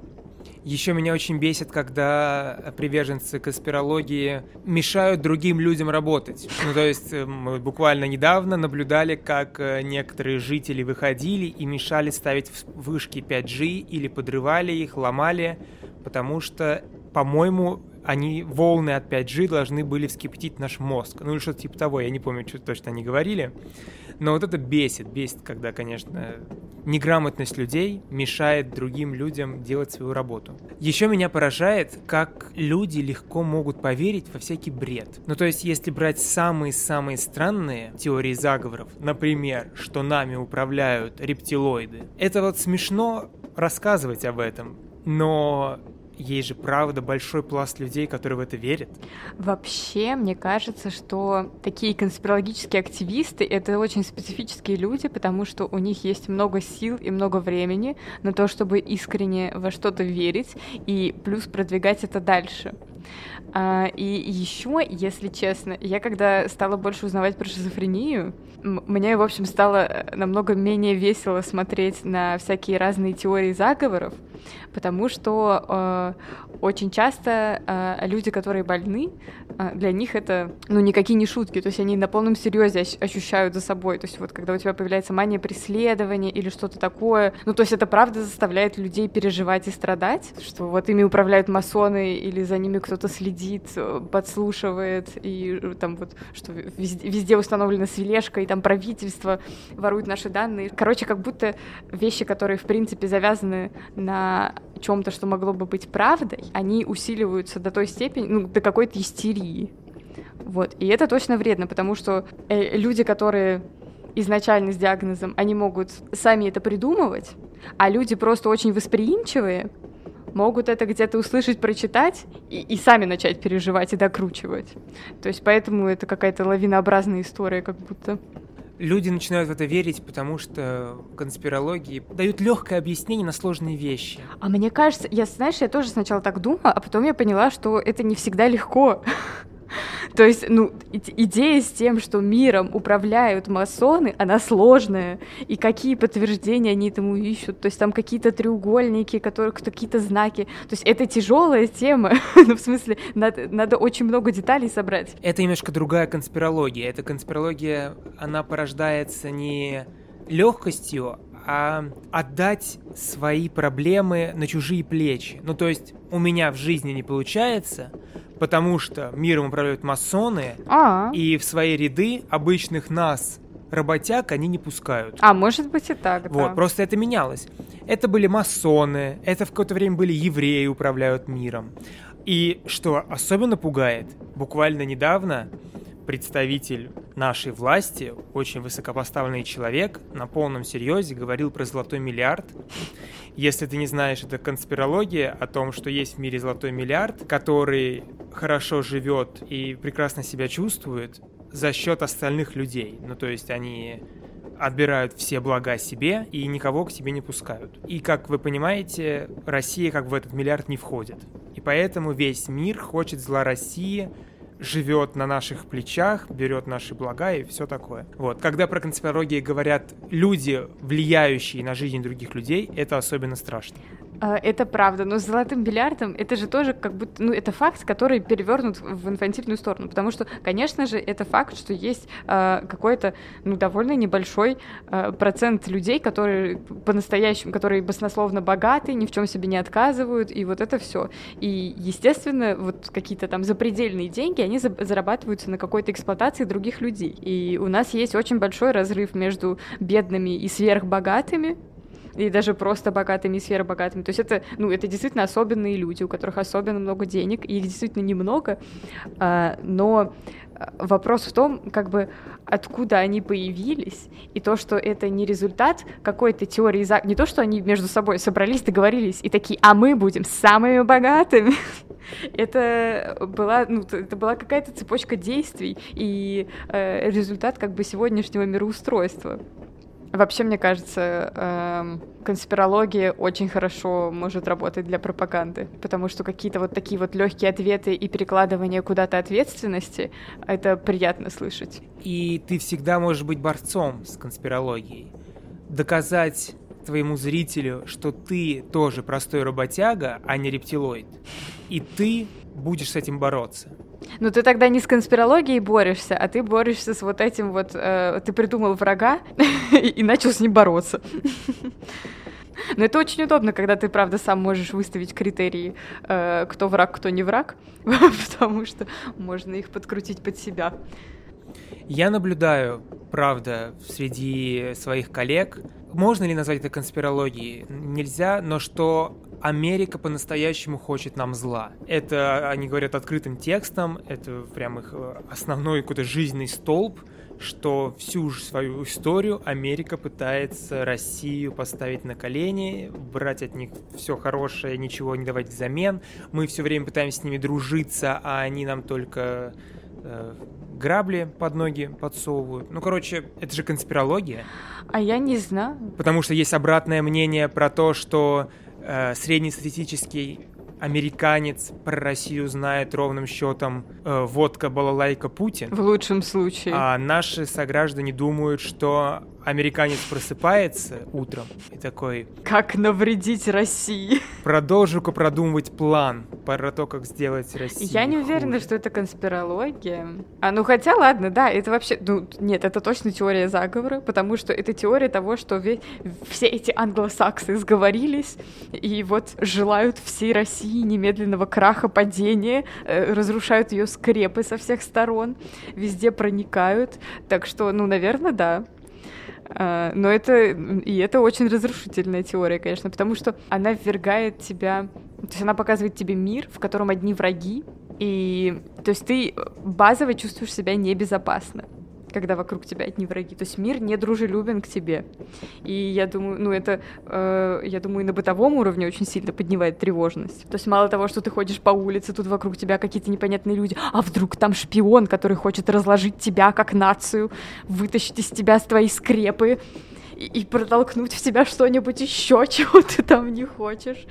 Еще меня очень бесит, когда приверженцы конспирологии мешают другим людям работать. Ну, то есть э, мы буквально недавно наблюдали, как э, некоторые жители выходили и мешали ставить вышки 5G или подрывали их, ломали, потому что, по-моему, они, волны от 5G должны были вскипятить наш мозг. Ну или что-то типа того, я не помню, что точно они говорили. Но вот это бесит, бесит, когда, конечно, неграмотность людей мешает другим людям делать свою работу. Еще меня поражает, как люди легко могут поверить во всякий бред. Ну то есть, если брать самые-самые странные теории заговоров, например, что нами управляют рептилоиды, это вот смешно рассказывать об этом, но есть же правда большой пласт людей, которые в это верят. Вообще, мне кажется, что такие конспирологические активисты — это очень специфические люди, потому что у них есть много сил и много времени на то, чтобы искренне во что-то верить и плюс продвигать это дальше. А, и еще, если честно, я когда стала больше узнавать про шизофрению, мне, в общем, стало э, намного менее весело смотреть на всякие разные теории заговоров, потому что э, очень часто э, люди, которые больны, э, для них это, ну, никакие не шутки, то есть они на полном серьезе ощущают за собой, то есть вот когда у тебя появляется мания преследования или что-то такое, ну, то есть это правда заставляет людей переживать и страдать, что вот ими управляют масоны или за ними кто-то следит, э, подслушивает, и э, там вот, что везде, везде установлена свележка, и там правительство ворует наши данные. Короче, как будто вещи, которые, в принципе, завязаны на чем-то, что могло бы быть правдой, они усиливаются до той степени, ну, до какой-то истерии. Вот. И это точно вредно, потому что э, люди, которые изначально с диагнозом, они могут сами это придумывать, а люди просто очень восприимчивые, могут это где-то услышать, прочитать и, и сами начать переживать и докручивать. То есть поэтому это какая-то лавинообразная история, как будто. Люди начинают в это верить, потому что конспирологии дают легкое объяснение на сложные вещи. А мне кажется, я, знаешь, я тоже сначала так думала, а потом я поняла, что это не всегда легко. (laughs) То есть, ну, идея с тем, что миром управляют масоны, она сложная. И какие подтверждения они этому ищут? То есть там какие-то треугольники, которые какие-то знаки. То есть это тяжелая тема. (laughs) ну, в смысле, надо, надо очень много деталей собрать. Это немножко другая конспирология. Эта конспирология, она порождается не легкостью, а отдать свои проблемы на чужие плечи. Ну, то есть у меня в жизни не получается, потому что миром управляют масоны, А-а. и в свои ряды обычных нас работяг они не пускают. А, может быть и так, Вот, да. просто это менялось. Это были масоны, это в какое-то время были евреи управляют миром. И что особенно пугает, буквально недавно представитель нашей власти, очень высокопоставленный человек, на полном серьезе говорил про золотой миллиард. Если ты не знаешь, это конспирология о том, что есть в мире золотой миллиард, который хорошо живет и прекрасно себя чувствует за счет остальных людей. Ну, то есть они отбирают все блага себе и никого к себе не пускают. И, как вы понимаете, Россия как в этот миллиард не входит. И поэтому весь мир хочет зла России – живет на наших плечах, берет наши блага и все такое. Вот. Когда про конспирологии говорят люди, влияющие на жизнь других людей, это особенно страшно. А, это правда, но с золотым бильярдом это же тоже как будто, ну, это факт, который перевернут в инфантильную сторону, потому что, конечно же, это факт, что есть э, какой-то, ну, довольно небольшой э, процент людей, которые по-настоящему, которые баснословно богаты, ни в чем себе не отказывают, и вот это все. И, естественно, вот какие-то там запредельные деньги, они за зарабатываются на какой-то эксплуатации других людей. И у нас есть очень большой разрыв между бедными и сверхбогатыми, и даже просто богатыми и сверхбогатыми. То есть это, ну, это действительно особенные люди, у которых особенно много денег, и их действительно немного, а, но а, вопрос в том, как бы откуда они появились, и то, что это не результат какой-то теории, не то, что они между собой собрались, договорились и такие, а мы будем самыми богатыми. (laughs) это была, ну, это была какая-то цепочка действий и э, результат как бы сегодняшнего мироустройства. Вообще, мне кажется, эм, конспирология очень хорошо может работать для пропаганды, потому что какие-то вот такие вот легкие ответы и перекладывание куда-то ответственности, это приятно слышать. И ты всегда можешь быть борцом с конспирологией. Доказать твоему зрителю, что ты тоже простой работяга, а не рептилоид. И ты будешь с этим бороться. Ну ты тогда не с конспирологией борешься, а ты борешься с вот этим вот... Э, ты придумал врага (laughs) и начал с ним бороться. Но это очень удобно, когда ты, правда, сам можешь выставить критерии, э, кто враг, кто не враг, (laughs) потому что можно их подкрутить под себя. Я наблюдаю, правда, среди своих коллег, можно ли назвать это конспирологией? Нельзя, но что Америка по-настоящему хочет нам зла. Это они говорят открытым текстом, это прям их э, основной какой-то жизненный столб, что всю свою историю Америка пытается Россию поставить на колени, брать от них все хорошее, ничего не давать взамен. Мы все время пытаемся с ними дружиться, а они нам только грабли под ноги подсовывают. Ну, короче, это же конспирология. А я не знаю. Потому что есть обратное мнение про то, что э, среднестатистический американец про Россию знает ровным счетом э, водка, балалайка, Путин. В лучшем случае. А наши сограждане думают, что американец просыпается утром и такой... Как навредить России? Продолжу-ка продумывать план про то, как сделать Россию Я не уверена, что это конспирология. А ну хотя, ладно, да, это вообще... Ну, нет, это точно теория заговора, потому что это теория того, что все эти англосаксы сговорились и вот желают всей России немедленного краха, падения, э, разрушают ее скрепы со всех сторон, везде проникают. Так что, ну, наверное, да. А, но это, и это очень разрушительная теория, конечно, потому что она ввергает тебя, то есть она показывает тебе мир, в котором одни враги, и то есть ты базово чувствуешь себя небезопасно когда вокруг тебя одни враги. То есть мир не дружелюбен к тебе. И я думаю, ну это, э, я думаю, на бытовом уровне очень сильно поднимает тревожность. То есть мало того, что ты ходишь по улице, тут вокруг тебя какие-то непонятные люди, а вдруг там шпион, который хочет разложить тебя как нацию, вытащить из тебя твои скрепы и, и протолкнуть в тебя что-нибудь еще, (laughs) чего ты там не хочешь.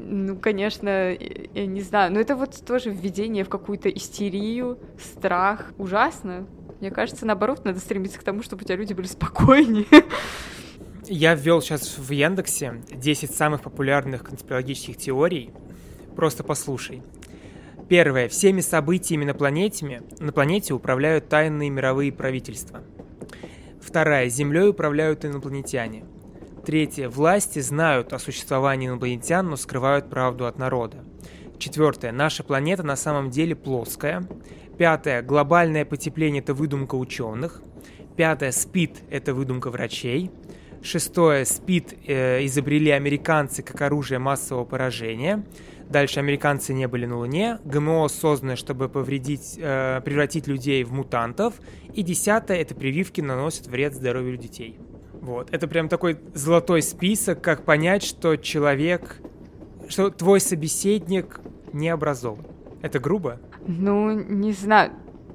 Ну, конечно, я не знаю, но это вот тоже введение в какую-то истерию, страх. Ужасно. Мне кажется, наоборот, надо стремиться к тому, чтобы у тебя люди были спокойнее. (laughs) Я ввел сейчас в Яндексе 10 самых популярных конспирологических теорий. Просто послушай. Первое. Всеми событиями на планете, на планете управляют тайные мировые правительства. Вторая. Землей управляют инопланетяне. Третье. Власти знают о существовании инопланетян, но скрывают правду от народа. Четвертое. Наша планета на самом деле плоская. Пятое. Глобальное потепление – это выдумка ученых. Пятое. СПИД – это выдумка врачей. Шестое. СПИД э, изобрели американцы как оружие массового поражения. Дальше американцы не были на Луне. ГМО создано, чтобы повредить, э, превратить людей в мутантов. И десятое. Это прививки наносят вред здоровью детей. Вот. Это прям такой золотой список, как понять, что человек, что твой собеседник не образован. Это грубо? Ну, не знаю.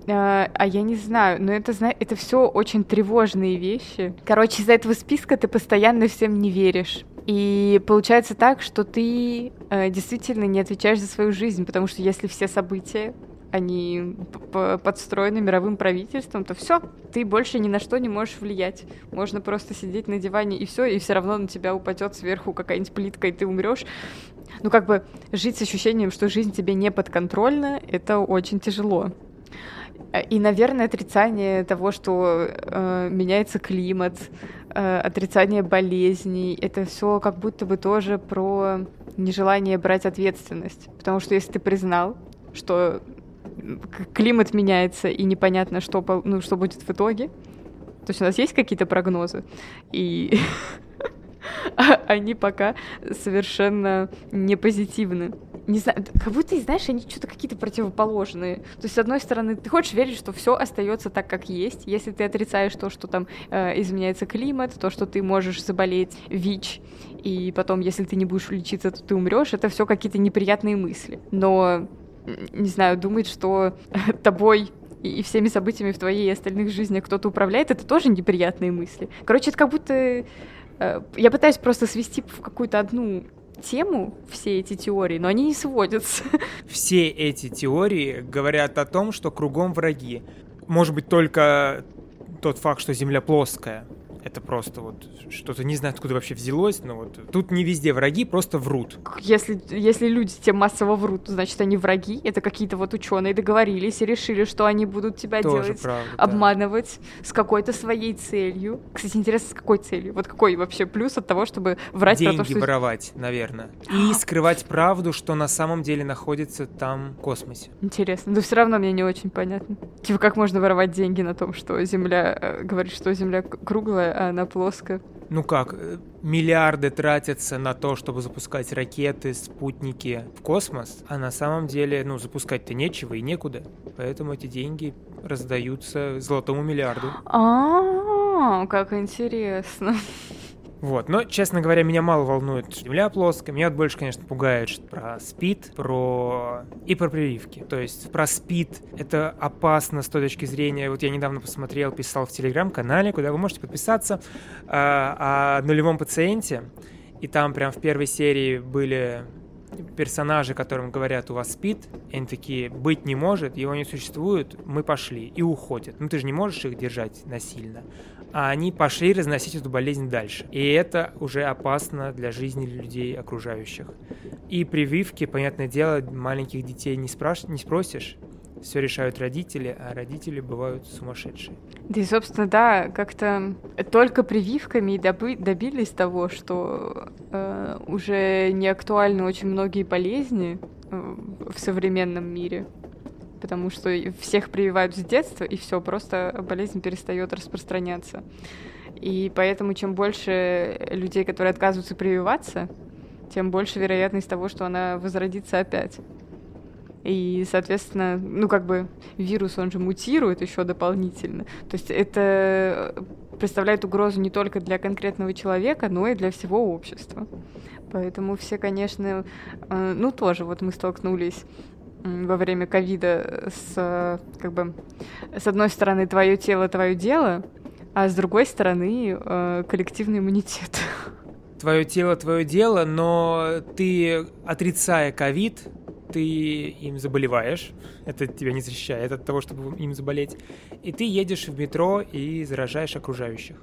А, а я не знаю, но это, это все очень тревожные вещи. Короче, из-за этого списка ты постоянно всем не веришь. И получается так, что ты э, действительно не отвечаешь за свою жизнь, потому что если все события они подстроены мировым правительством, то все, ты больше ни на что не можешь влиять. Можно просто сидеть на диване и все, и все равно на тебя упадет сверху какая-нибудь плитка, и ты умрешь ну, как бы жить с ощущением, что жизнь тебе не подконтрольна, это очень тяжело. И, наверное, отрицание того, что э, меняется климат, э, отрицание болезней, это все как будто бы тоже про нежелание брать ответственность. Потому что если ты признал, что климат меняется и непонятно, что, ну, что будет в итоге, то есть у нас есть какие-то прогнозы, и (laughs) они пока совершенно не позитивны. Не знаю, как будто, знаешь, они что-то какие-то противоположные. То есть, с одной стороны, ты хочешь верить, что все остается так, как есть. Если ты отрицаешь то, что там э, изменяется климат, то, что ты можешь заболеть ВИЧ, и потом, если ты не будешь лечиться, то ты умрешь, это все какие-то неприятные мысли. Но, не знаю, думать, что (laughs) тобой и всеми событиями в твоей и остальных жизнях кто-то управляет, это тоже неприятные мысли. Короче, это как будто Э, я пытаюсь просто свести в какую-то одну тему все эти теории, но они не сводятся. (laughs) Все эти теории говорят о том, что кругом враги. Может быть, только тот факт, что Земля плоская это просто вот что-то не знаю, откуда вообще взялось, но вот тут не везде враги, просто врут. Если, если люди тебе массово врут, значит они враги, это какие-то вот ученые договорились и решили, что они будут тебя Тоже делать, правда, обманывать да. с какой-то своей целью. Кстати, интересно, с какой целью? Вот какой вообще плюс от того, чтобы врать Деньги про то, что... воровать, наверное. И скрывать правду, что на самом деле находится там в космосе. Интересно, но все равно мне не очень понятно. Типа, как можно воровать деньги на том, что Земля э, говорит, что Земля круглая, а она плоская. Ну как, э, миллиарды тратятся на то, чтобы запускать ракеты, спутники в космос, а на самом деле, ну, запускать-то нечего и некуда. Поэтому эти деньги раздаются золотому миллиарду. А, как интересно. Вот, но, честно говоря, меня мало волнует Земля плоская. Меня больше, конечно, пугает про спид, про... и про прививки. То есть про спид это опасно с той точки зрения... Вот я недавно посмотрел, писал в Телеграм-канале, куда вы можете подписаться, э, о нулевом пациенте. И там прям в первой серии были персонажи, которым говорят, у вас спит, и они такие, быть не может, его не существует, мы пошли, и уходят. Ну ты же не можешь их держать насильно. А они пошли разносить эту болезнь дальше. И это уже опасно для жизни людей окружающих. И прививки, понятное дело, маленьких детей не, спраш... не спросишь, все решают родители, а родители бывают сумасшедшие. Да и, собственно, да, как-то только прививками и доби- добились того, что э, уже не актуальны очень многие болезни э, в современном мире. Потому что всех прививают с детства, и все, просто болезнь перестает распространяться. И поэтому чем больше людей, которые отказываются прививаться, тем больше вероятность того, что она возродится опять. И, соответственно, ну как бы вирус, он же мутирует еще дополнительно. То есть это представляет угрозу не только для конкретного человека, но и для всего общества. Поэтому все, конечно, э, ну тоже вот мы столкнулись во время ковида с, как бы, с одной стороны, твое тело, твое дело, а с другой стороны, э, коллективный иммунитет. (laughs) Твое тело, твое дело, но ты, отрицая ковид, ты им заболеваешь, это тебя не защищает от того, чтобы им заболеть, и ты едешь в метро и заражаешь окружающих.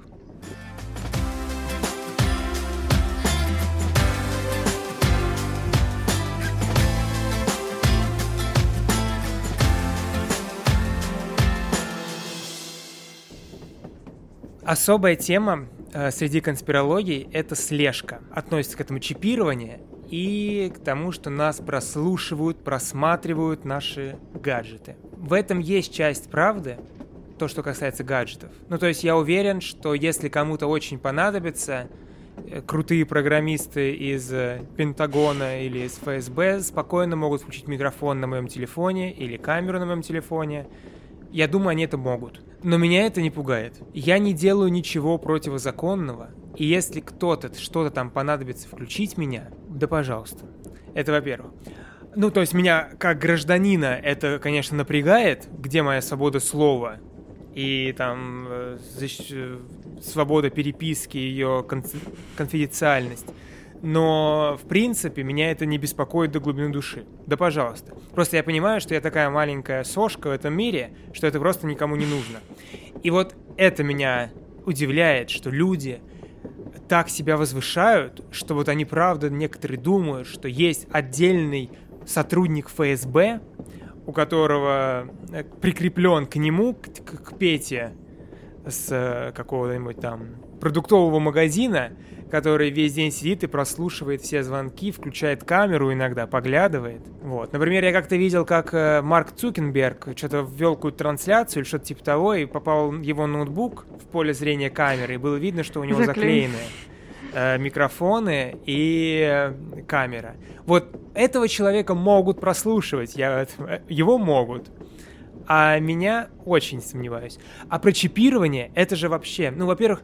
Особая тема э, среди конспирологий — это слежка. Относится к этому чипирование и к тому, что нас прослушивают, просматривают наши гаджеты. В этом есть часть правды, то, что касается гаджетов. Ну, то есть я уверен, что если кому-то очень понадобится, э, крутые программисты из э, Пентагона или из ФСБ спокойно могут включить микрофон на моем телефоне или камеру на моем телефоне. Я думаю, они это могут. Но меня это не пугает. Я не делаю ничего противозаконного, и если кто-то что-то там понадобится включить меня, да пожалуйста. Это во-первых. Ну, то есть меня как гражданина это, конечно, напрягает, где моя свобода слова и там э, защ... свобода переписки, ее конфиденциальность. Но, в принципе, меня это не беспокоит до глубины души. Да пожалуйста. Просто я понимаю, что я такая маленькая сошка в этом мире, что это просто никому не нужно. И вот это меня удивляет, что люди так себя возвышают, что вот они правда некоторые думают, что есть отдельный сотрудник ФСБ, у которого э, прикреплен к нему, к, к Пете с э, какого-нибудь там продуктового магазина, который весь день сидит и прослушивает все звонки, включает камеру иногда, поглядывает. Вот. Например, я как-то видел, как э, Марк Цукенберг что-то ввел какую-то трансляцию или что-то типа того, и попал его ноутбук в поле зрения камеры, и было видно, что у него заклеены э, микрофоны и э, камера. Вот этого человека могут прослушивать, я, его могут. А меня очень сомневаюсь. А про чипирование, это же вообще, ну, во-первых,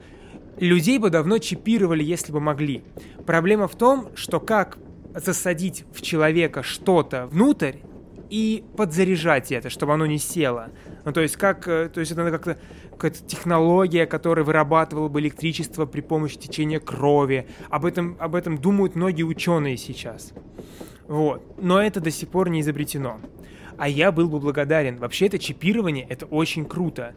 Людей бы давно чипировали, если бы могли. Проблема в том, что как засадить в человека что-то внутрь и подзаряжать это, чтобы оно не село. Ну, то есть, как, э, то есть это как-то какая-то технология, которая вырабатывала бы электричество при помощи течения крови. Об этом, об этом думают многие ученые сейчас. Вот. Но это до сих пор не изобретено. А я был бы благодарен. Вообще это чипирование, это очень круто.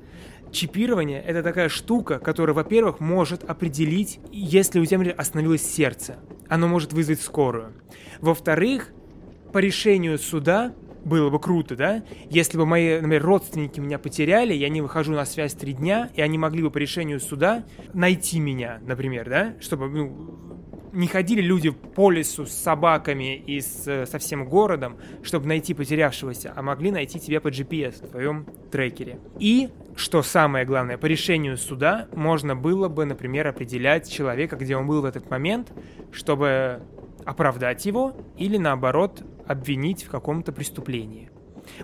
Чипирование — это такая штука, которая, во-первых, может определить, если у тебя остановилось сердце. Оно может вызвать скорую. Во-вторых, по решению суда было бы круто, да? Если бы мои, например, родственники меня потеряли, я не выхожу на связь три дня, и они могли бы по решению суда найти меня, например, да? Чтобы, ну, не ходили люди по лесу с собаками и с, со всем городом, чтобы найти потерявшегося, а могли найти тебя по GPS в твоем трекере. И, что самое главное, по решению суда можно было бы, например, определять человека, где он был в этот момент, чтобы оправдать его или, наоборот, обвинить в каком-то преступлении.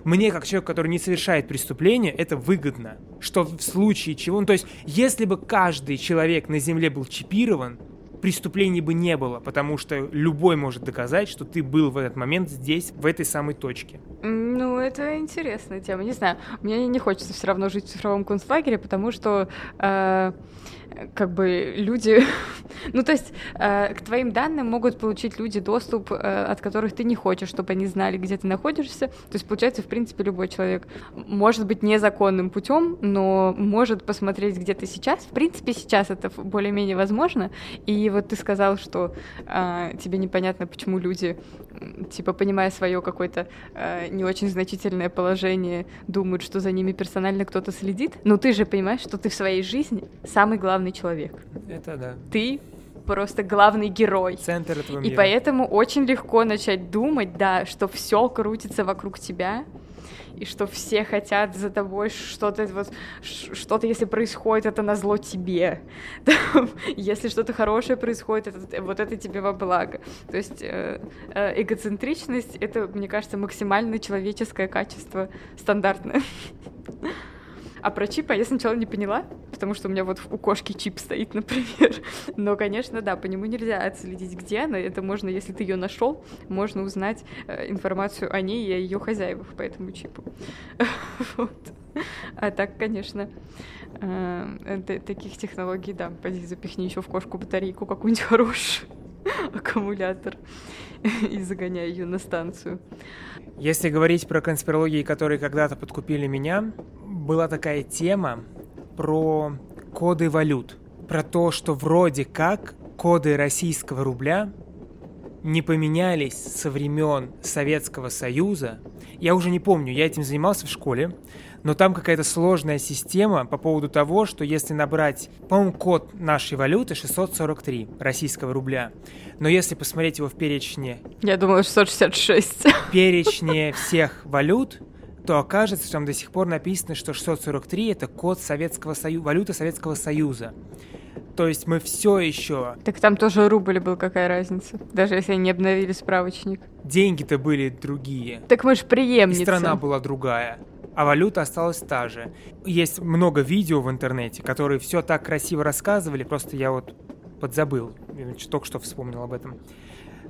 Мне, как человек, который не совершает преступления, это выгодно. Что в случае чего... Ну, то есть, если бы каждый человек на Земле был чипирован, преступлений бы не было, потому что любой может доказать, что ты был в этот момент здесь, в этой самой точке. Ну, это интересная тема. Не знаю, мне не хочется все равно жить в цифровом концлагере, потому что э, как бы люди, (laughs) ну то есть э, к твоим данным могут получить люди доступ, э, от которых ты не хочешь, чтобы они знали, где ты находишься. То есть получается, в принципе, любой человек может быть незаконным путем, но может посмотреть, где ты сейчас. В принципе, сейчас это более-менее возможно. И вот ты сказал, что э, тебе непонятно, почему люди, типа, понимая свое какое-то э, не очень значительное положение, думают, что за ними персонально кто-то следит. Но ты же понимаешь, что ты в своей жизни самый главный человек. Это да. Ты просто главный герой. Центр этого мира. И поэтому очень легко начать думать, да, что все крутится вокруг тебя, и что все хотят за тобой что-то, вот, что-то, если происходит, это на зло тебе. (laughs) если что-то хорошее происходит, это, вот это тебе во благо. То есть э, э, эгоцентричность — это, мне кажется, максимально человеческое качество стандартное. (laughs) А про чипа я сначала не поняла, потому что у меня вот у кошки чип стоит, (laughs) например. Но, конечно, да, по нему нельзя отследить, где она. Это можно, если ты ее нашел, можно узнать э, информацию о ней и о ее хозяевах по этому чипу. (laughs) вот. А так, конечно, э, таких технологий, да, пойди запихни еще в кошку батарейку какую-нибудь (laughs) хорошую, аккумулятор, и загоняй ее на станцию. Если говорить про конспирологии, которые когда-то подкупили меня, была такая тема про коды валют. Про то, что вроде как коды российского рубля не поменялись со времен Советского Союза. Я уже не помню, я этим занимался в школе, но там какая-то сложная система по поводу того, что если набрать, по-моему, код нашей валюты 643 российского рубля, но если посмотреть его в перечне... Я думала 666. Перечне всех валют, то окажется, что там до сих пор написано, что 643 это код Советского Союза, валюта Советского Союза. То есть мы все еще... Так там тоже рубль был, какая разница? Даже если они не обновили справочник. Деньги-то были другие. Так мы же преемница. И страна была другая а валюта осталась та же. Есть много видео в интернете, которые все так красиво рассказывали, просто я вот подзабыл, только что вспомнил об этом,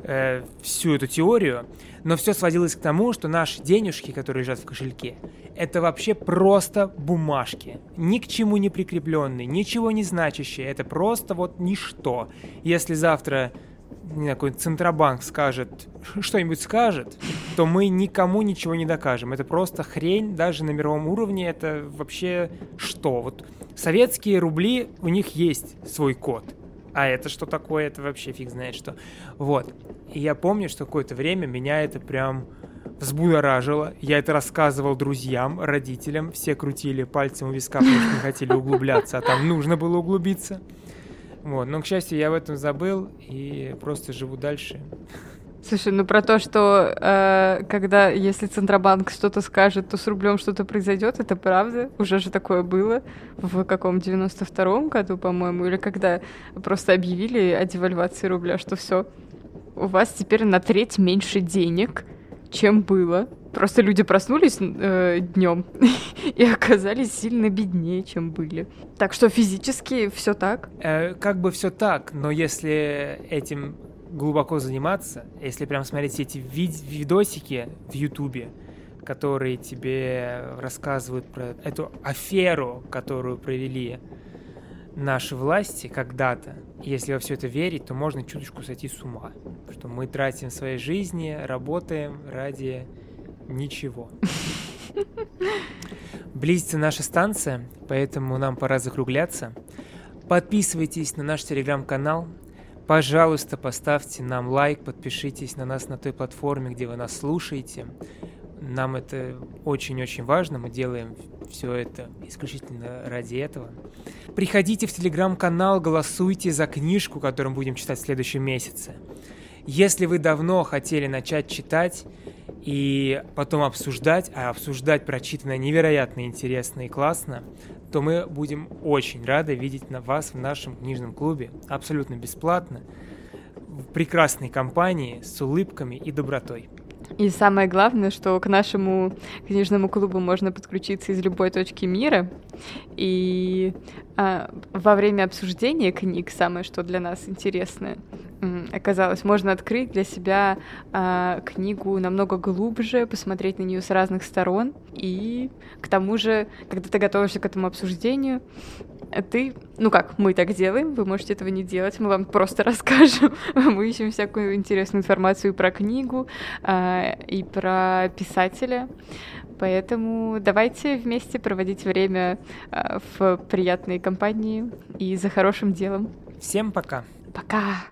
э, всю эту теорию, но все сводилось к тому, что наши денежки, которые лежат в кошельке, это вообще просто бумажки, ни к чему не прикрепленные, ничего не значащие, это просто вот ничто. Если завтра не какой Центробанк скажет, что-нибудь скажет, то мы никому ничего не докажем. Это просто хрень даже на мировом уровне. Это вообще что? Вот советские рубли, у них есть свой код. А это что такое? Это вообще фиг знает что. Вот. И я помню, что какое-то время меня это прям взбудоражило. Я это рассказывал друзьям, родителям. Все крутили пальцем у виска, потому что не хотели углубляться, а там нужно было углубиться. Вот. Но, к счастью, я об этом забыл и просто живу дальше. Слушай, ну про то, что э, когда, если Центробанк что-то скажет, то с рублем что-то произойдет, это правда. Уже же такое было в каком 92-м году, по-моему, или когда просто объявили о девальвации рубля, что все, у вас теперь на треть меньше денег, чем было. Просто люди проснулись э, днем (laughs) и оказались сильно беднее, чем были. Так что физически все так. Э, как бы все так, но если этим глубоко заниматься, если прям смотреть эти вид видосики в Ютубе, которые тебе рассказывают про эту аферу, которую провели наши власти когда-то, если во все это верить, то можно чуточку сойти с ума, что мы тратим свои жизни, работаем ради ничего. Близится наша станция, поэтому нам пора закругляться. Подписывайтесь на наш телеграм-канал. Пожалуйста, поставьте нам лайк, подпишитесь на нас на той платформе, где вы нас слушаете. Нам это очень-очень важно, мы делаем все это исключительно ради этого. Приходите в телеграм-канал, голосуйте за книжку, которую мы будем читать в следующем месяце. Если вы давно хотели начать читать и потом обсуждать, а обсуждать прочитанное невероятно интересно и классно, то мы будем очень рады видеть на вас в нашем книжном клубе абсолютно бесплатно, в прекрасной компании, с улыбками и добротой. И самое главное, что к нашему книжному клубу можно подключиться из любой точки мира. И а, во время обсуждения книг, самое что для нас интересное, оказалось, можно открыть для себя а, книгу намного глубже, посмотреть на нее с разных сторон. И к тому же, когда ты готовишься к этому обсуждению, ты, ну как, мы так делаем, вы можете этого не делать, мы вам просто (laughs) расскажем. мы ищем всякую интересную информацию про книгу э, и про писателя. Поэтому давайте вместе проводить время э, в приятной компании и за хорошим делом. Всем пока. Пока!